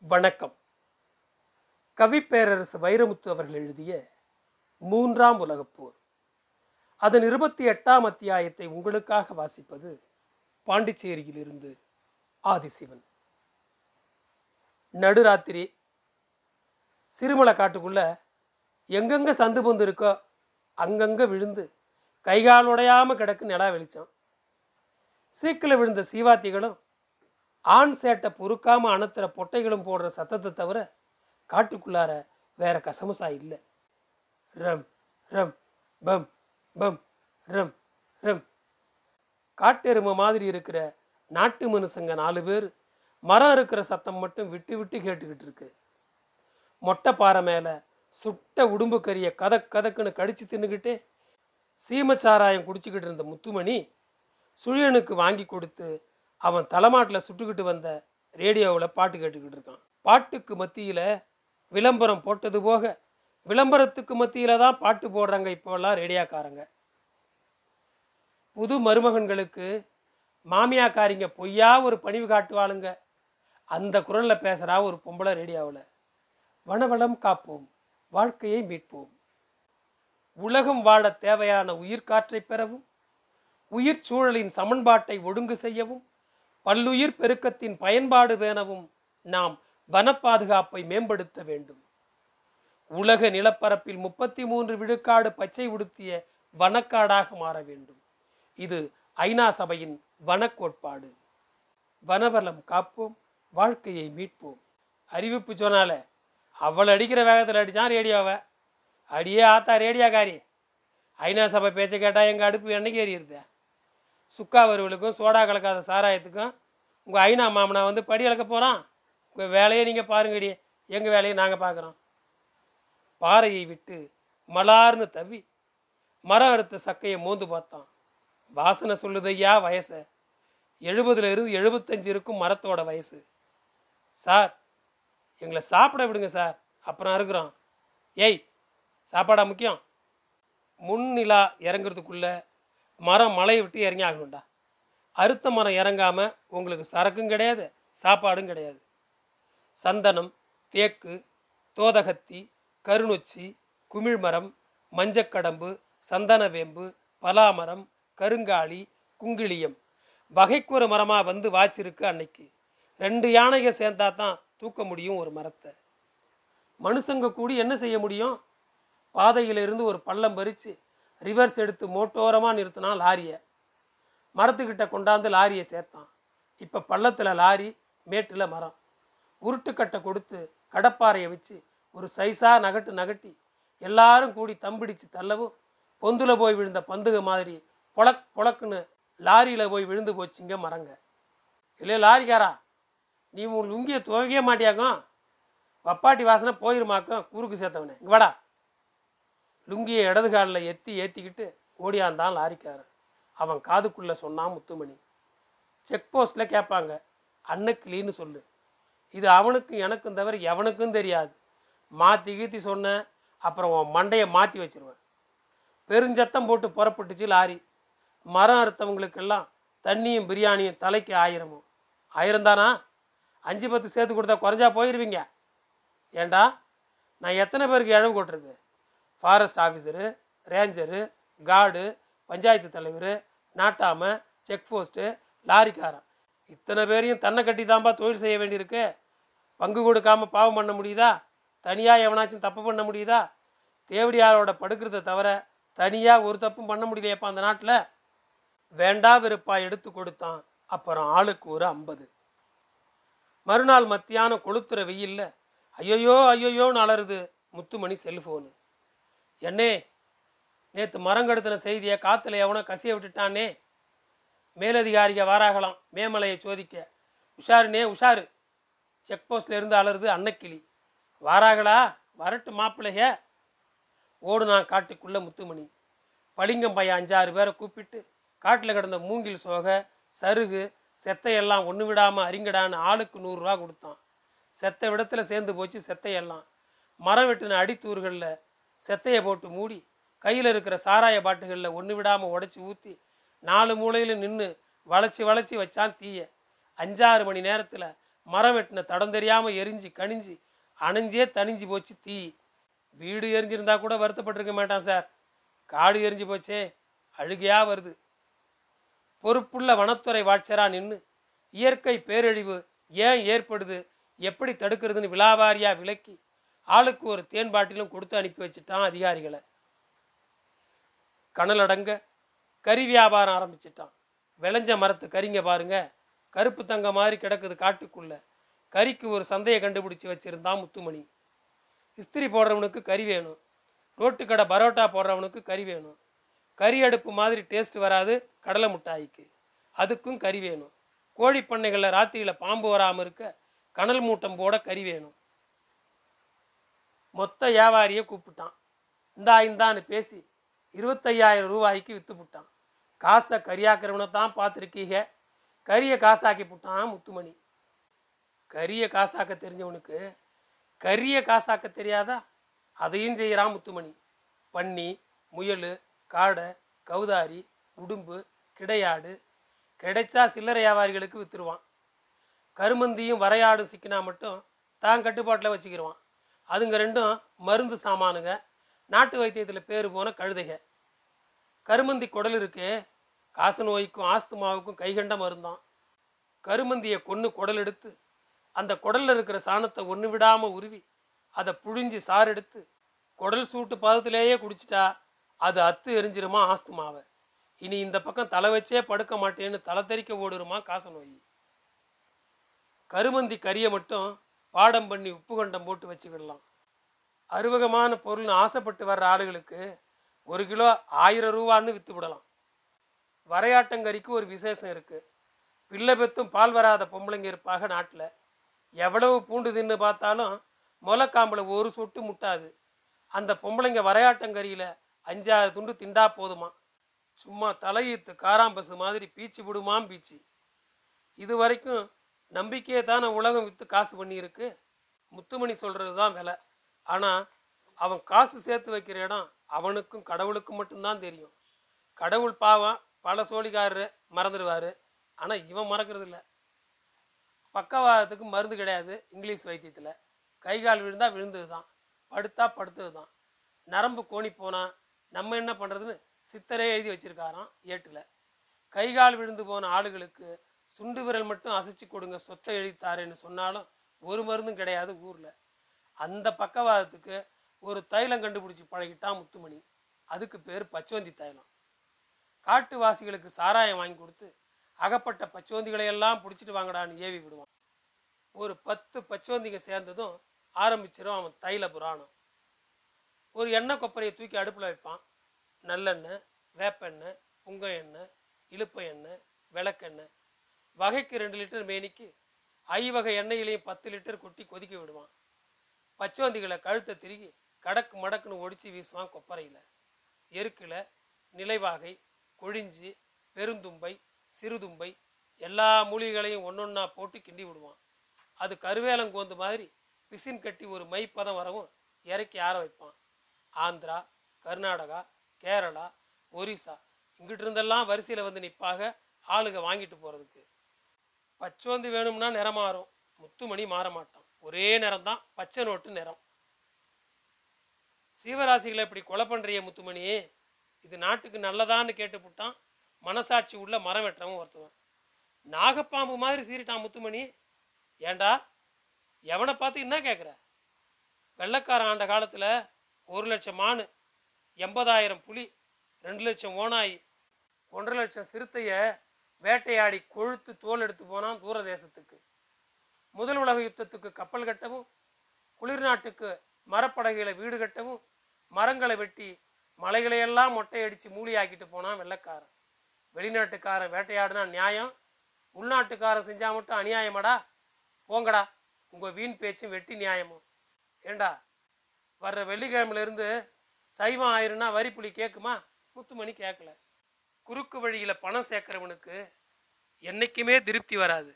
வணக்கம். கவிப்பேரரசு வைரமுத்து அவர்கள் எழுதிய மூன்றாம் உலகப் போர். அதன் இருபத்தி எட்டாம் அத்தியாயத்தை உங்களுக்காக வாசிப்பது பாண்டிச்சேரியிலிருந்து ஆதிசிவன். நடுராத்திரி. சிறுமலை காட்டுக்குள்ள எங்கெங்க சந்து பொந்து இருக்கோ அங்கங்க விழுந்து கைகால் உடையாமல் கிடக்கு நிலா வெளிச்சம். சீக்கில் விழுந்த சீவாத்திகளும் ஆண் சேட்டை பொறுக்காமல் அணுத்துற பொட்டைகளும் போடுற சத்தத்தை தவிர காட்டுக்குள்ளார வேற கசமுசா இல்லை. ரம் ரம் பம் பம் ரம் ரம். காட்டெருமை மாதிரி இருக்கிற நாட்டு மனுஷங்க நாலு பேர் மரம் இருக்கிற சத்தம் மட்டும் விட்டு விட்டு கேட்டுக்கிட்டு இருக்கு. மொட்டை பாறை மேலே சுட்ட உடும்பு கறியை கதக் கதக்குன்னு கடிச்சு தின்னுக்கிட்டே சீமச்சாராயம் குடிச்சிக்கிட்டு இருந்த முத்துமணி சுழியனுக்கு வாங்கி கொடுத்து அவன் தலைமாட்டில் சுட்டுக்கிட்டு வந்த ரேடியோவில் பாட்டு கேட்டுக்கிட்டு இருக்கான். பாட்டுக்கு மத்தியில் விளம்பரம் போட்டது போக விளம்பரத்துக்கு மத்தியில் தான் பாட்டு போடுறாங்க இப்போல்லாம் ரேடியோக்காரங்க. புது மருமகன்களுக்கு மாமியாக்காரிங்க பொய்யா ஒரு பணிவு காட்டுவாளுங்க. அந்த குரலில் பேசுகிறா ஒரு பொம்பளை ரேடியோவில். வனவளம் காப்போம் வாழ்க்கையை மீட்போம். உலகம் வாழ தேவையான உயிர்காற்றை பெறவும் உயிர் சூழலின் சமன்பாட்டை ஒழுங்கு செய்யவும் பல்லுயிர் பெருக்கத்தின் பயன்பாடு வேணவும் நாம் வன பாதுகாப்பை மேம்படுத்த வேண்டும். உலக நிலப்பரப்பில் முப்பத்தி மூன்று விழுக்காடு பச்சை உடுத்திய வனக்காடாக மாற வேண்டும். இது ஐநா சபையின் வனக்கோட்பாடு. வனவளம் காப்போம் வாழ்க்கையை மீட்போம். அறிவிப்பு சொன்னால அவள் அடிக்கிற வேகத்தில் அடித்தான் ரேடியோவை? அடியே ஆத்தா ரேடியோக்காரி. ஐநா சபை பேச்சை கேட்டால் எங்கள் அடுப்பு என்னைக்கு ஏறியிருந்தேன் சுக்கா வறுவலுக்கும் சோடா கலக்காத சாராயத்துக்கும் உங்கள் ஐநா மாமனா வந்து படி அளக்க போகிறான் உங்கள் வேலையை நீங்கள் பாருங்கடி. எங்கள் வேலையை நாங்கள் பார்க்குறோம் பாறையை விட்டு மலார்னு தவி மரம் அறுத்த சக்கையை மோந்து பார்த்தான். வாசனை சொல்லுதையா வயசை. எழுபதுல இருந்து எழுபத்தஞ்சு இருக்கும் மரத்தோட வயசு. சார் எங்களை சாப்பிட விடுங்க சார். அப்புறம் இருக்கிறோம் ஏய் சாப்பாடா முக்கியம்? முன்னிலா இறங்குறதுக்குள்ளே மரம் மலையை விட்டு இறங்கி ஆகணும்டா. அறுத்த மரம் இறங்காமல் உங்களுக்கு சரக்கும் கிடையாது சாப்பாடும் கிடையாது. சந்தனம் தேக்கு தோதகத்தி கருநொச்சி குமிழ்மரம் மஞ்சக்கடம்பு சந்தனவேம்பு பலாமரம் கருங்காலி குங்கிலியம். வகைக்கூற மரமாக வந்து வாச்சிருக்கு அன்னைக்கு. ரெண்டு யானைக சேர்ந்தா தான் தூக்க முடியும் ஒரு மரத்தை. மனுஷங்க கூடி என்ன செய்ய முடியும்? பாதையிலிருந்து ஒரு பள்ளம் பறித்து ரிவர்ஸ் எடுத்து மோட்டோரமாக நிறுத்தினான் லாரியை. மரத்துக்கிட்ட கொண்டாந்து லாரியை சேர்த்தான். இப்போ பள்ளத்தில் லாரி மேட்டில் மரம். உருட்டுக்கட்டை கொடுத்து கடப்பாறையை வச்சு ஒரு சைஸாக நகட்டு நகட்டி எல்லாரும் கூடி தம்பிடிச்சு தள்ளவும் பொந்துல போய் விழுந்த பந்துக மாதிரி பொளக் பொளக்குன்னு லாரியில் போய் விழுந்து போச்சுங்க மரங்க. இல்லையே லாரிக்காரா நீ உன் லுங்கியை துவைக்கவே மாட்டியாக்கும். வப்பாட்டி வாசனை போயிருமாக்கும் குறுக்கு சேர்த்தவனே. இங்கே வாடா. லுங்கியை இடது காலில் எத்தி ஏற்றிக்கிட்டு ஓடியாந்தான் லாரிக்காரன். அவன் காதுக்குள்ளே சொன்னான் முத்துமணி. செக் போஸ்ட்டில் கேட்பாங்க. அன்னக்கிளின்னு சொல்லு. இது அவனுக்கும் எனக்கும் தவிர எவனுக்கும் தெரியாது. மாற்றி கீத்தி சொன்னேன். அப்புறம் உன் மண்டையை மாற்றி வச்சிருவேன். பெருஞ்சத்தம் போட்டு புறப்பட்டுச்சு லாரி. மரம் அறுத்தவங்களுக்கெல்லாம் தண்ணியும் பிரியாணியும் தலைக்கு ஆயிரமும். ஆயிரம் தானா அஞ்சு பத்து சேர்த்து கொடுத்தா குறைஞ்சா போயிடுவீங்க ஏண்டா? நான் எத்தனை பேருக்கு இழவு கொட்டுறது? Forest officer ranger guard panchayat தலைவர் நாட்டாம செக் போஸ்ட்டு லாரிக்காரன். இத்தனை பேரையும் தன்னை கட்டி தான்ப்பா தொழில் செய்ய வேண்டியிருக்கு. பங்கு கொடுக்காம பாவம் பண்ண முடியுதா? தனியாக எவனாச்சும் தப்பு பண்ண முடியுதா? தேவடியாரோட படுக்கிறத தவிர தனியாக ஒரு தப்பும் பண்ண முடியலையப்பா அந்த நாட்டில். வேண்டா வெறுப்பா எடுத்து கொடுத்தான். அப்புறம் ஆளுக்கு ஒரு ஐம்பது. மறுநாள் மத்தியானம் கொளுத்துற வெயில்ல ஐயோயோ ஐயோயோன்னு அலறுது முத்துமணி செல்ஃபோனு என்னே நேற்று மரங்கடுத்தின செய்தியை காற்றுல எவனோ கசிய விட்டுட்டானே. மேலதிகாரிக வாராகலாம் மேமலையை சோதிக்க. உஷாருனே உஷாரு. செக் இருந்து அலறுது அன்னக்கிளி. வாராகளா? வரட்டு மாப்பிள்ளைய ஓடுனான் காட்டுக்குள்ள முத்துமணி. பளிங்கம் பையன் அஞ்சாறு பேரை கூப்பிட்டு காட்டில் கிடந்த மூங்கில் சோகை சருகு செத்தையெல்லாம் ஒன்று விடாமல் அறிங்கடான்னு ஆளுக்கு நூறுரூவா கொடுத்தான். செத்த விடத்தில் சேர்ந்து போச்சு செத்தையெல்லாம். மரம் வெட்டின அடித்தூர்களில் செத்தையை போட்டு மூடி கையில் இருக்கிற சாராய பாட்டுகளில் ஒன்று விடாமல் உடச்சி ஊற்றி நாலு மூலையில் நின்று வளைச்சி வளைச்சி வச்சான் தீய. அஞ்சாறு மணி நேரத்தில் மரம் வெட்டின தடம் தெரியாமல் எரிஞ்சு கனிஞ்சு அணைஞ்சே தணிஞ்சு போச்சு தீ. வீடு எரிஞ்சிருந்தா கூட வருத்தப்பட்டிருக்க மாட்டான் சார். காடு எரிஞ்சு போச்சே அழுகையாக வருது. பொறுப்புள்ள வனத்துறை வாட்சராக நின்று இயற்கை பேரழிவு ஏன் ஏற்படுது எப்படி தடுக்கிறதுன்னு விலாவாரியா விளக்கி ஆளுக்கு ஒரு தேன் பாட்டிலும் கொடுத்து அனுப்பி வச்சுட்டான் அதிகாரிகளை. கணலடங்க அடங்க கறி வியாபாரம் ஆரம்பிச்சிட்டான். விளைஞ்ச மரத்து கறிங்க பாருங்க. கருப்பு தங்க மாதிரி கிடக்குது காட்டுக்குள்ள. கறிக்கு ஒரு சந்தையை கண்டுபிடிச்சி வச்சிருந்தான் முத்துமணி. இஸ்திரி போடுறவனுக்கு கறி வேணும். ரோட்டு கடை பரோட்டா போடுறவனுக்கு கறி வேணும். கறி அடுப்பு மாதிரி டேஸ்ட் வராது கடலை மிட்டாய்க்கு. அதுக்கும் கறி வேணும். கோழி பண்ணைகளில் ராத்திரியில் பாம்பு வராமல் இருக்க கனல் மூட்டம் போட கறி வேணும். மொத்த வியாபாரியை கூப்பிட்டான். இந்தா இந்தான்னு பேசி இருபத்தையாயிரம் ரூபாய்க்கு விற்று புட்டான். காசை கரியாக்கிறவனை தான் பார்த்துருக்கீங்க. கரியை காசாக்கி புட்டான் முத்துமணி. கரியை காசாக்க தெரிஞ்சவனுக்கு கரியை காசாக்க தெரியாதா? அதையும் செய்கிறான் முத்துமணி. பன்னி முயல் காடை கௌதாரி உடும்பு கிடையாடு கிடைச்சா சில்லறை வியாபாரிகளுக்கு விற்றுருவான் கருமந்தியும் வரையாடும் சிக்கினா மட்டும் தான் கட்டுப்பாட்டில் வச்சுக்கிடுவான் அதுங்க ரெண்டும் மருந்து சாமானுங்க. நாட்டு வைத்தியத்தில் பேர் போன கழுதைக கருமந்தி குடல் இருக்கு. காச நோய்க்கும் ஆஸ்துமாவுக்கும் கைகண்ட மருந்தான் கருமந்தியை கொன்று குடல் எடுத்து அந்த குடலில் இருக்கிற சாணத்தை ஒன்று விடாமல் உருவி அதை புழிஞ்சு சாறு எடுத்து குடல் சூட்டு பதத்திலேயே குடிச்சிட்டா அது அத்து எரிஞ்சிருமா ஆஸ்துமாவை. இனி இந்த பக்கம் தலை வச்சே படுக்க மாட்டேன்னு தலை தெறிக்க ஓடுருமா காச நோய். கருமந்தி கறியை மட்டும் பாடம் பண்ணி உப்பு கண்டம் போட்டு வச்சுக்கிடலாம். அருவகமான பொருள்னு ஆசைப்பட்டு வர்ற ஆளுகளுக்கு ஒரு கிலோ ஆயிரம் ரூபான்னு விற்று விடலாம். வரையாட்டங்கறிக்கு ஒரு விசேஷம் இருக்குது பிள்ளை பெத்தும் பால் வராத பொம்பளைங்க இருப்பாக நாட்டில். எவ்வளவு பூண்டு தின்னு பார்த்தாலும் முளைக்காம்பில் ஒரு சொட்டு முட்டாது. அந்த பொம்பளைங்க வரையாட்டங்கறியில் அஞ்சாறு துண்டு திண்டா போதுமா? சும்மா தலையீத்து காராம்பசு மாதிரி பீச்சு விடுமாம் பீச்சு. இது வரைக்கும் நம்பிக்கையை தானே உலகம் விற்று காசு பண்ணியிருக்கு? முத்துமணி சொல்கிறது தான் விலை. ஆனால் அவன் காசு சேர்த்து வைக்கிற இடம் அவனுக்கும் கடவுளுக்கும் மட்டும்தான் தெரியும். கடவுள் பாவம் பல சோழிக்காரரு மறந்துடுவார். ஆனால் இவன் மறக்கிறது இல்லை பக்கவாதத்துக்கு மருந்து கிடையாது இங்கிலீஷ் வைத்தியத்தில். கை கால் விழுந்தால் விழுந்தது தான் படுத்தா படுத்தது தான் நரம்பு கோணி போனால் நம்ம என்ன பண்ணுறதுன்னு சித்தரே எழுதி வச்சிருக்காராம் ஏட்டில். கை கால் விழுந்து போன ஆளுகளுக்கு சுண்டு விரல் மட்டும் அசைச்சு கொடுங்க சொத்தை எழுத்தாருன்னு சொன்னாலும் ஒரு மருந்தும் கிடையாது ஊரில். அந்த பக்கவாதத்துக்கு ஒரு தைலம் கண்டுபிடிச்சி பழகிட்டான் முத்துமணி. அதுக்கு பேர் பச்சோந்தி தைலம். காட்டுவாசிகளுக்கு சாராயம் வாங்கி கொடுத்து அகப்பட்ட பச்சோந்திகளையெல்லாம் பிடிச்சிட்டு வாங்கடான்னு ஏவி விடுவான். ஒரு பத்து பச்சோந்திங்க சேர்ந்ததும் ஆரம்பிச்சிடும் அவன் தைல புராணம். ஒரு எண்ணெய் கொப்பரையை தூக்கி அடுப்பில் வைப்பான். நல்லெண்ணெய் வேப்பெண்ணெய் புங்க எண்ணெய் இழுப்ப எண்ணெய் விளக்கெண்ணெய் வகைக்கு ரெண்டு லிட்டர் மேனிக்கு ஐவகை எண்ணெயிலையும் பத்து லிட்டர் கொட்டி கொதிக்க விடுவான். பச்சோந்திகளை கழுத்தை திருகி கடக்கு மடக்குன்னு ஒடிச்சு வீசுவான் கொப்பரையில். எருக்கில் நிலைவாகை கொழிஞ்சி பெருந்தும்பை சிறுதும்பை எல்லா மூலிகைகளையும் ஒன்றொன்னா போட்டு கிண்டி விடுவான். அது கருவேலங்கோந்து மாதிரி பிசின் கட்டி ஒரு மைப்பதம் வரவும் இறக்கி ஆற வைப்பான். ஆந்திரா கர்நாடகா கேரளா ஒரிசா இங்கிட்டிருந்தெல்லாம் வரிசையில் வந்து நிற்பாக ஆளுங்க வாங்கிட்டு போகிறதுக்கு பச்சோந்தி வேணும்னா நிறம் மாறும் முத்துமணி மாற மாட்டான் ஒரே நிறம் தான் பச்சை நோட்டு நிறம். சீவராசிகளை இப்படி கொலை பண்ணுறிய முத்துமணி. இது நாட்டுக்கு நல்லதான்னு கேட்டுப்புட்டான் மனசாட்சி உள்ள மரம் வெட்டுறவன் ஒருத்தவன். நாகப்பாம்பு மாதிரி சீறிட்டான் முத்துமணி. ஏண்டா? எவனை பார்த்து என்ன கேட்குற வெள்ளக்காரன் ஆண்ட காலத்தில் ஒரு லட்சம் மானு எண்பதாயிரம் புலி ரெண்டு லட்சம் ஓனாய் ஒன்றரை லட்சம் சிறுத்தையை வேட்டையாடி கொழுத்து தோல் எடுத்து போனான் தூர தேசத்துக்கு முதல் உலக யுத்தத்துக்கு கப்பல் கட்டவும் குளிர் நாட்டுக்கு மரப்படகுகளை வீடு கட்டவும் மரங்களை வெட்டி மலைகளையெல்லாம் மொட்டையடித்து மூலியாக்கிட்டு போனான் வெள்ளைக்காரன். வெளிநாட்டுக்காரன் வேட்டையாடினா நியாயம் உள்நாட்டுக்காரன் செஞ்சால் மட்டும் அநியாயமாடா? போங்கடா உங்கள் வீண் பேச்சும் வெட்டி நியாயமும். ஏண்டா வர்ற வெள்ளிக்கிழமையிலேருந்து சைவம் ஆயிருன்னா வரி புலி கேட்குமா முத்துமணி கேட்கல குறுக்கு வழியில் பணம் சேர்க்குறவனுக்கு என்றைக்குமே திருப்தி வராது.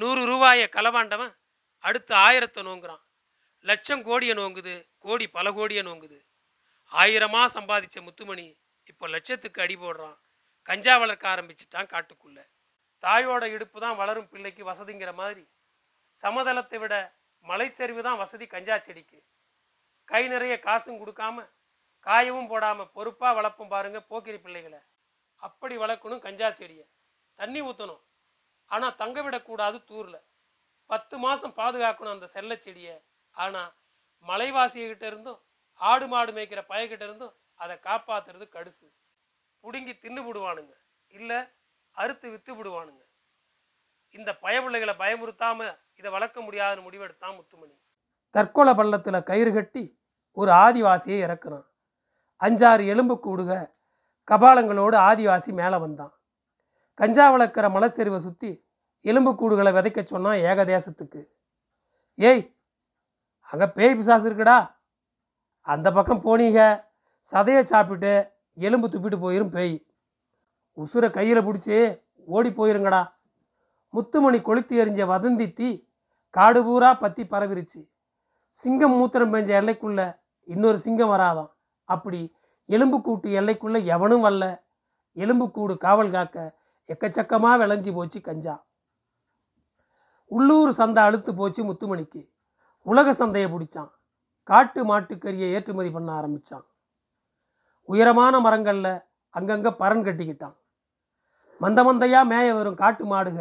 நூறு ரூபாயை களவாண்டவன் அடுத்து ஆயிரத்தை நோங்குறான். லட்சம் கோடியை நோங்குது கோடி பல கோடியை நோங்குது. ஆயிரமாக சம்பாதிச்ச முத்துமணி இப்போ லட்சத்துக்கு அடி போடுறான். கஞ்சா வளர்க்க ஆரம்பிச்சிட்டான் காட்டுக்குள்ளே. தாயோட இடுப்பு தான் வளரும் பிள்ளைக்கு வசதிங்கிற மாதிரி. சமதளத்தை விட மலைச்சரிவு தான் வசதி கஞ்சா செடிக்கு. கை நிறைய காசும் கொடுக்காம காயவும் போடாமல் பொறுப்பாக வளர்ப்போம் பாருங்கள் போக்கிரி பிள்ளைகளை. அப்படி வளர்க்கணும் கஞ்சா செடியை. தண்ணி ஊற்றணும் ஆனால் தங்க விடக்கூடாது தூரில். பத்து மாதம் பாதுகாக்கணும் அந்த செல்ல செடியை. ஆனால் மலைவாசிகிட்ட இருந்தும் ஆடு மாடு மேய்க்கிற பயக்கிட்ட இருந்தும் அதை காப்பாத்துறது கடுசு. பிடுங்கி தின்னு விடுவானுங்க. இல்லை அறுத்து விற்று விடுவானுங்க. இந்த பயபிள்ளைகளை பயமுறுத்தாமல் இதை வளர்க்க முடியாதுன்னு முடிவெடுத்தான் முத்துமணி. தற்கொலை பள்ளத்தில் கயிறு கட்டி ஒரு ஆதிவாசியை இறக்குறான். அஞ்சாறு எலும்பு கூடுக கபாலங்களோடு ஆதிவாசி மேலே வந்தான். கஞ்சா வளர்க்குற மலைச்சரிவை சுற்றி எலும்பு கூடுகளை விதைக்க சொன்னான் ஏகதேசத்துக்கு. ஏய் அங்கே பேய் பிசாசு இருக்குடா. அந்த பக்கம் போனீங்க. சதையை சாப்பிட்டு எலும்பு துப்பிட்டு போயிரும் பேய். உசுரை கையில் பிடிச்சி ஓடி போயிருங்கடா. முத்துமணி கொளுத்தி எறிஞ்ச வதந்தி தீ காடு பூரா பற்றி பரவிருச்சு. சிங்கம் மூத்திரம் பெஞ்ச எல்லைக்குள்ளே இன்னொரு சிங்கம் வராதாம். அப்படி எலும்புக்கூட்டு எல்லைக்குள்ளே எவனும் வரல. எலும்புக்கூடு காவல் காக்க எக்கச்சக்கமாக விளைஞ்சி போச்சு கஞ்சா. உள்ளூர் சந்தை அழுத்து போச்சு முத்துமணிக்கு. உலக சந்தையை பிடிச்சான். காட்டு மாட்டுக்கறியை ஏற்றுமதி பண்ண ஆரம்பித்தான் உயரமான மரங்களில் அங்கங்கே பரன் கட்டிக்கிட்டான். மந்த மந்தையாக மேய வரும் காட்டு மாடுக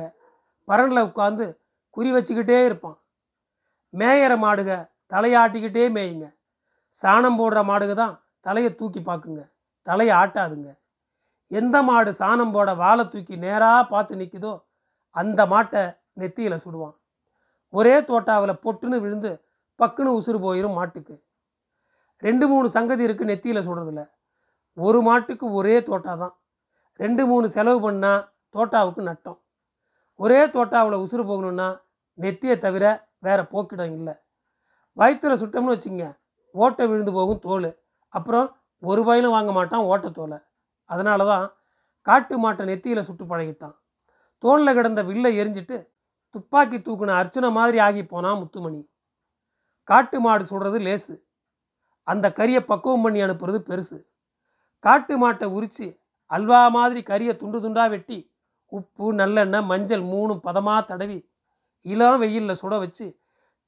பரனில் உட்காந்து குறி வச்சுக்கிட்டே இருப்பான். மேயற மாடுக தலையாட்டிக்கிட்டே மேயுங்க. சாணம் போடுற மாடுக தான் தலையை தூக்கி பார்க்குங்க. தலையை ஆட்டாதுங்க. எந்த மாடு சாணம் போட வாழை தூக்கி நேராக பார்த்து நிற்குதோ அந்த மாட்டை நெத்தியில் சுடுவான். ஒரே தோட்டாவில் பொட்டுன்னு விழுந்து பக்குன்னு உசுறு போயிடும் மாட்டுக்கு. ரெண்டு மூணு சங்கதி இருக்குது நெத்தியில் சுடுறதில்ல ஒரு மாட்டுக்கு ஒரே தோட்டா தான். ரெண்டு மூணு செலவு பண்ணால் தோட்டாவுக்கு நட்டம். ஒரே தோட்டாவில் உசுறு போகணுன்னா நெத்தியை தவிர வேறு போக்கிடம் இல்லை. வயிற்றுல சுட்டோம்னு வச்சுங்க ஓட்டை விழுந்து போகும் தோல். அப்புறம் ஒரு ரூபாயிலும் வாங்க மாட்டான் ஓட்டத்தோலை. அதனால தான் காட்டு மாட்டை நெத்தியில் சுட்டு பழகிட்டான். தோளில் கிடந்த வில்லை எரிஞ்சிட்டு துப்பாக்கி தூக்குன அர்ச்சனை மாதிரி ஆகி போனான் முத்துமணி. காட்டு மாடு சுடுறது லேசு. அந்த கறியை பக்குவம் பண்ணி அனுப்புறது பெருசு. காட்டு மாட்டை உரித்து அல்வா மாதிரி கறியை துண்டு துண்டாக வெட்டி உப்பு நல்லெண்ணெய் மஞ்சள் மூணும் பதமாக தடவி இளம் வெயிலில் சுட வச்சு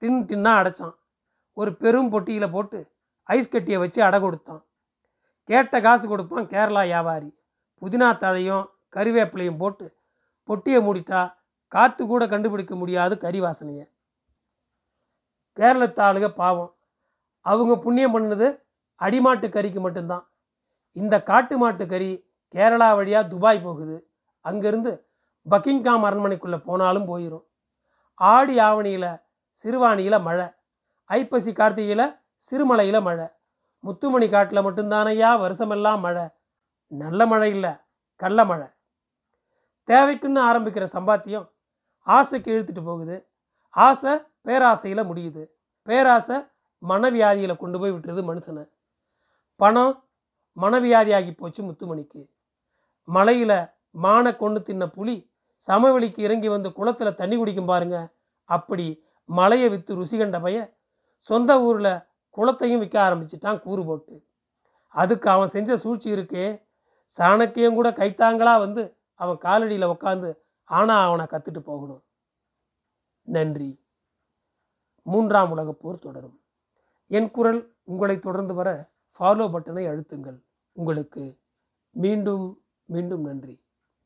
டின் டின்னாக அடைச்சான். ஒரு பெரும் பொட்டியில் போட்டு ஐஸ் கட்டியை வச்சு அடை கொடுத்தான். கேட்ட காசு கொடுப்பான் கேரளா வியாபாரி. புதினா தழையும் கறிவேப்பிலையும் போட்டு பொட்டியை மூடிட்டா காற்று கூட கண்டுபிடிக்க முடியாது கறி வாசனையை. கேரளத்து ஆளுக பாவம். அவங்க புண்ணியம் பண்ணது அடிமாட்டு கறிக்கு மட்டும்தான். இந்த காட்டு மாட்டு கறி கேரளா வழியாக துபாய் போகுது. அங்கேருந்து பக்கிங்காம் அரண்மனைக்குள்ளே போனாலும் போயிடும் ஆடி ஆவணியில் சிறுவாணியில் மழை. ஐப்பசி கார்த்திகையில் சிறுமலையில் மழை. முத்துமணி காட்டில் மட்டும்தானையா வருஷமெல்லாம் மழை. நல்ல மழை இல்லை கள்ள மழை. தேவைக்குன்னு ஆரம்பிக்கிற சம்பாத்தியம் ஆசைக்கு இழுத்துட்டு போகுது. ஆசை பேராசையில் முடியுது. பேராசை மனவியாதியில் கொண்டு போய் விட்டுருது மனுஷனை. பணம் மனவியாதி ஆகி போச்சு முத்துமணிக்கு. மலையில் மானை கொண்டு தின்ன புலி சமவெளிக்கு இறங்கி வந்து குளத்தில் தண்ணி குடிக்கும் பாருங்க. அப்படி மலையை விற்று ருசி கண்ட பைய சொந்த ஊரில் குளத்தையும் விற்க ஆரம்பிச்சிட்டான் கூறு போட்டு. அதுக்கு அவன் செஞ்ச சூழ்ச்சி இருக்கே. சாணக்கியம் கூட கைத்தாங்களா வந்து அவன் காலடியில் உட்காந்து ஆனால் அவனை கற்றுட்டு போகணும். நன்றி. மூன்றாம் உலகப் போர் தொடரும். என் குரல் உங்களை தொடர்ந்து வர ஃபாலோ பட்டனை அழுத்துங்கள். உங்களுக்கு மீண்டும் மீண்டும் நன்றி.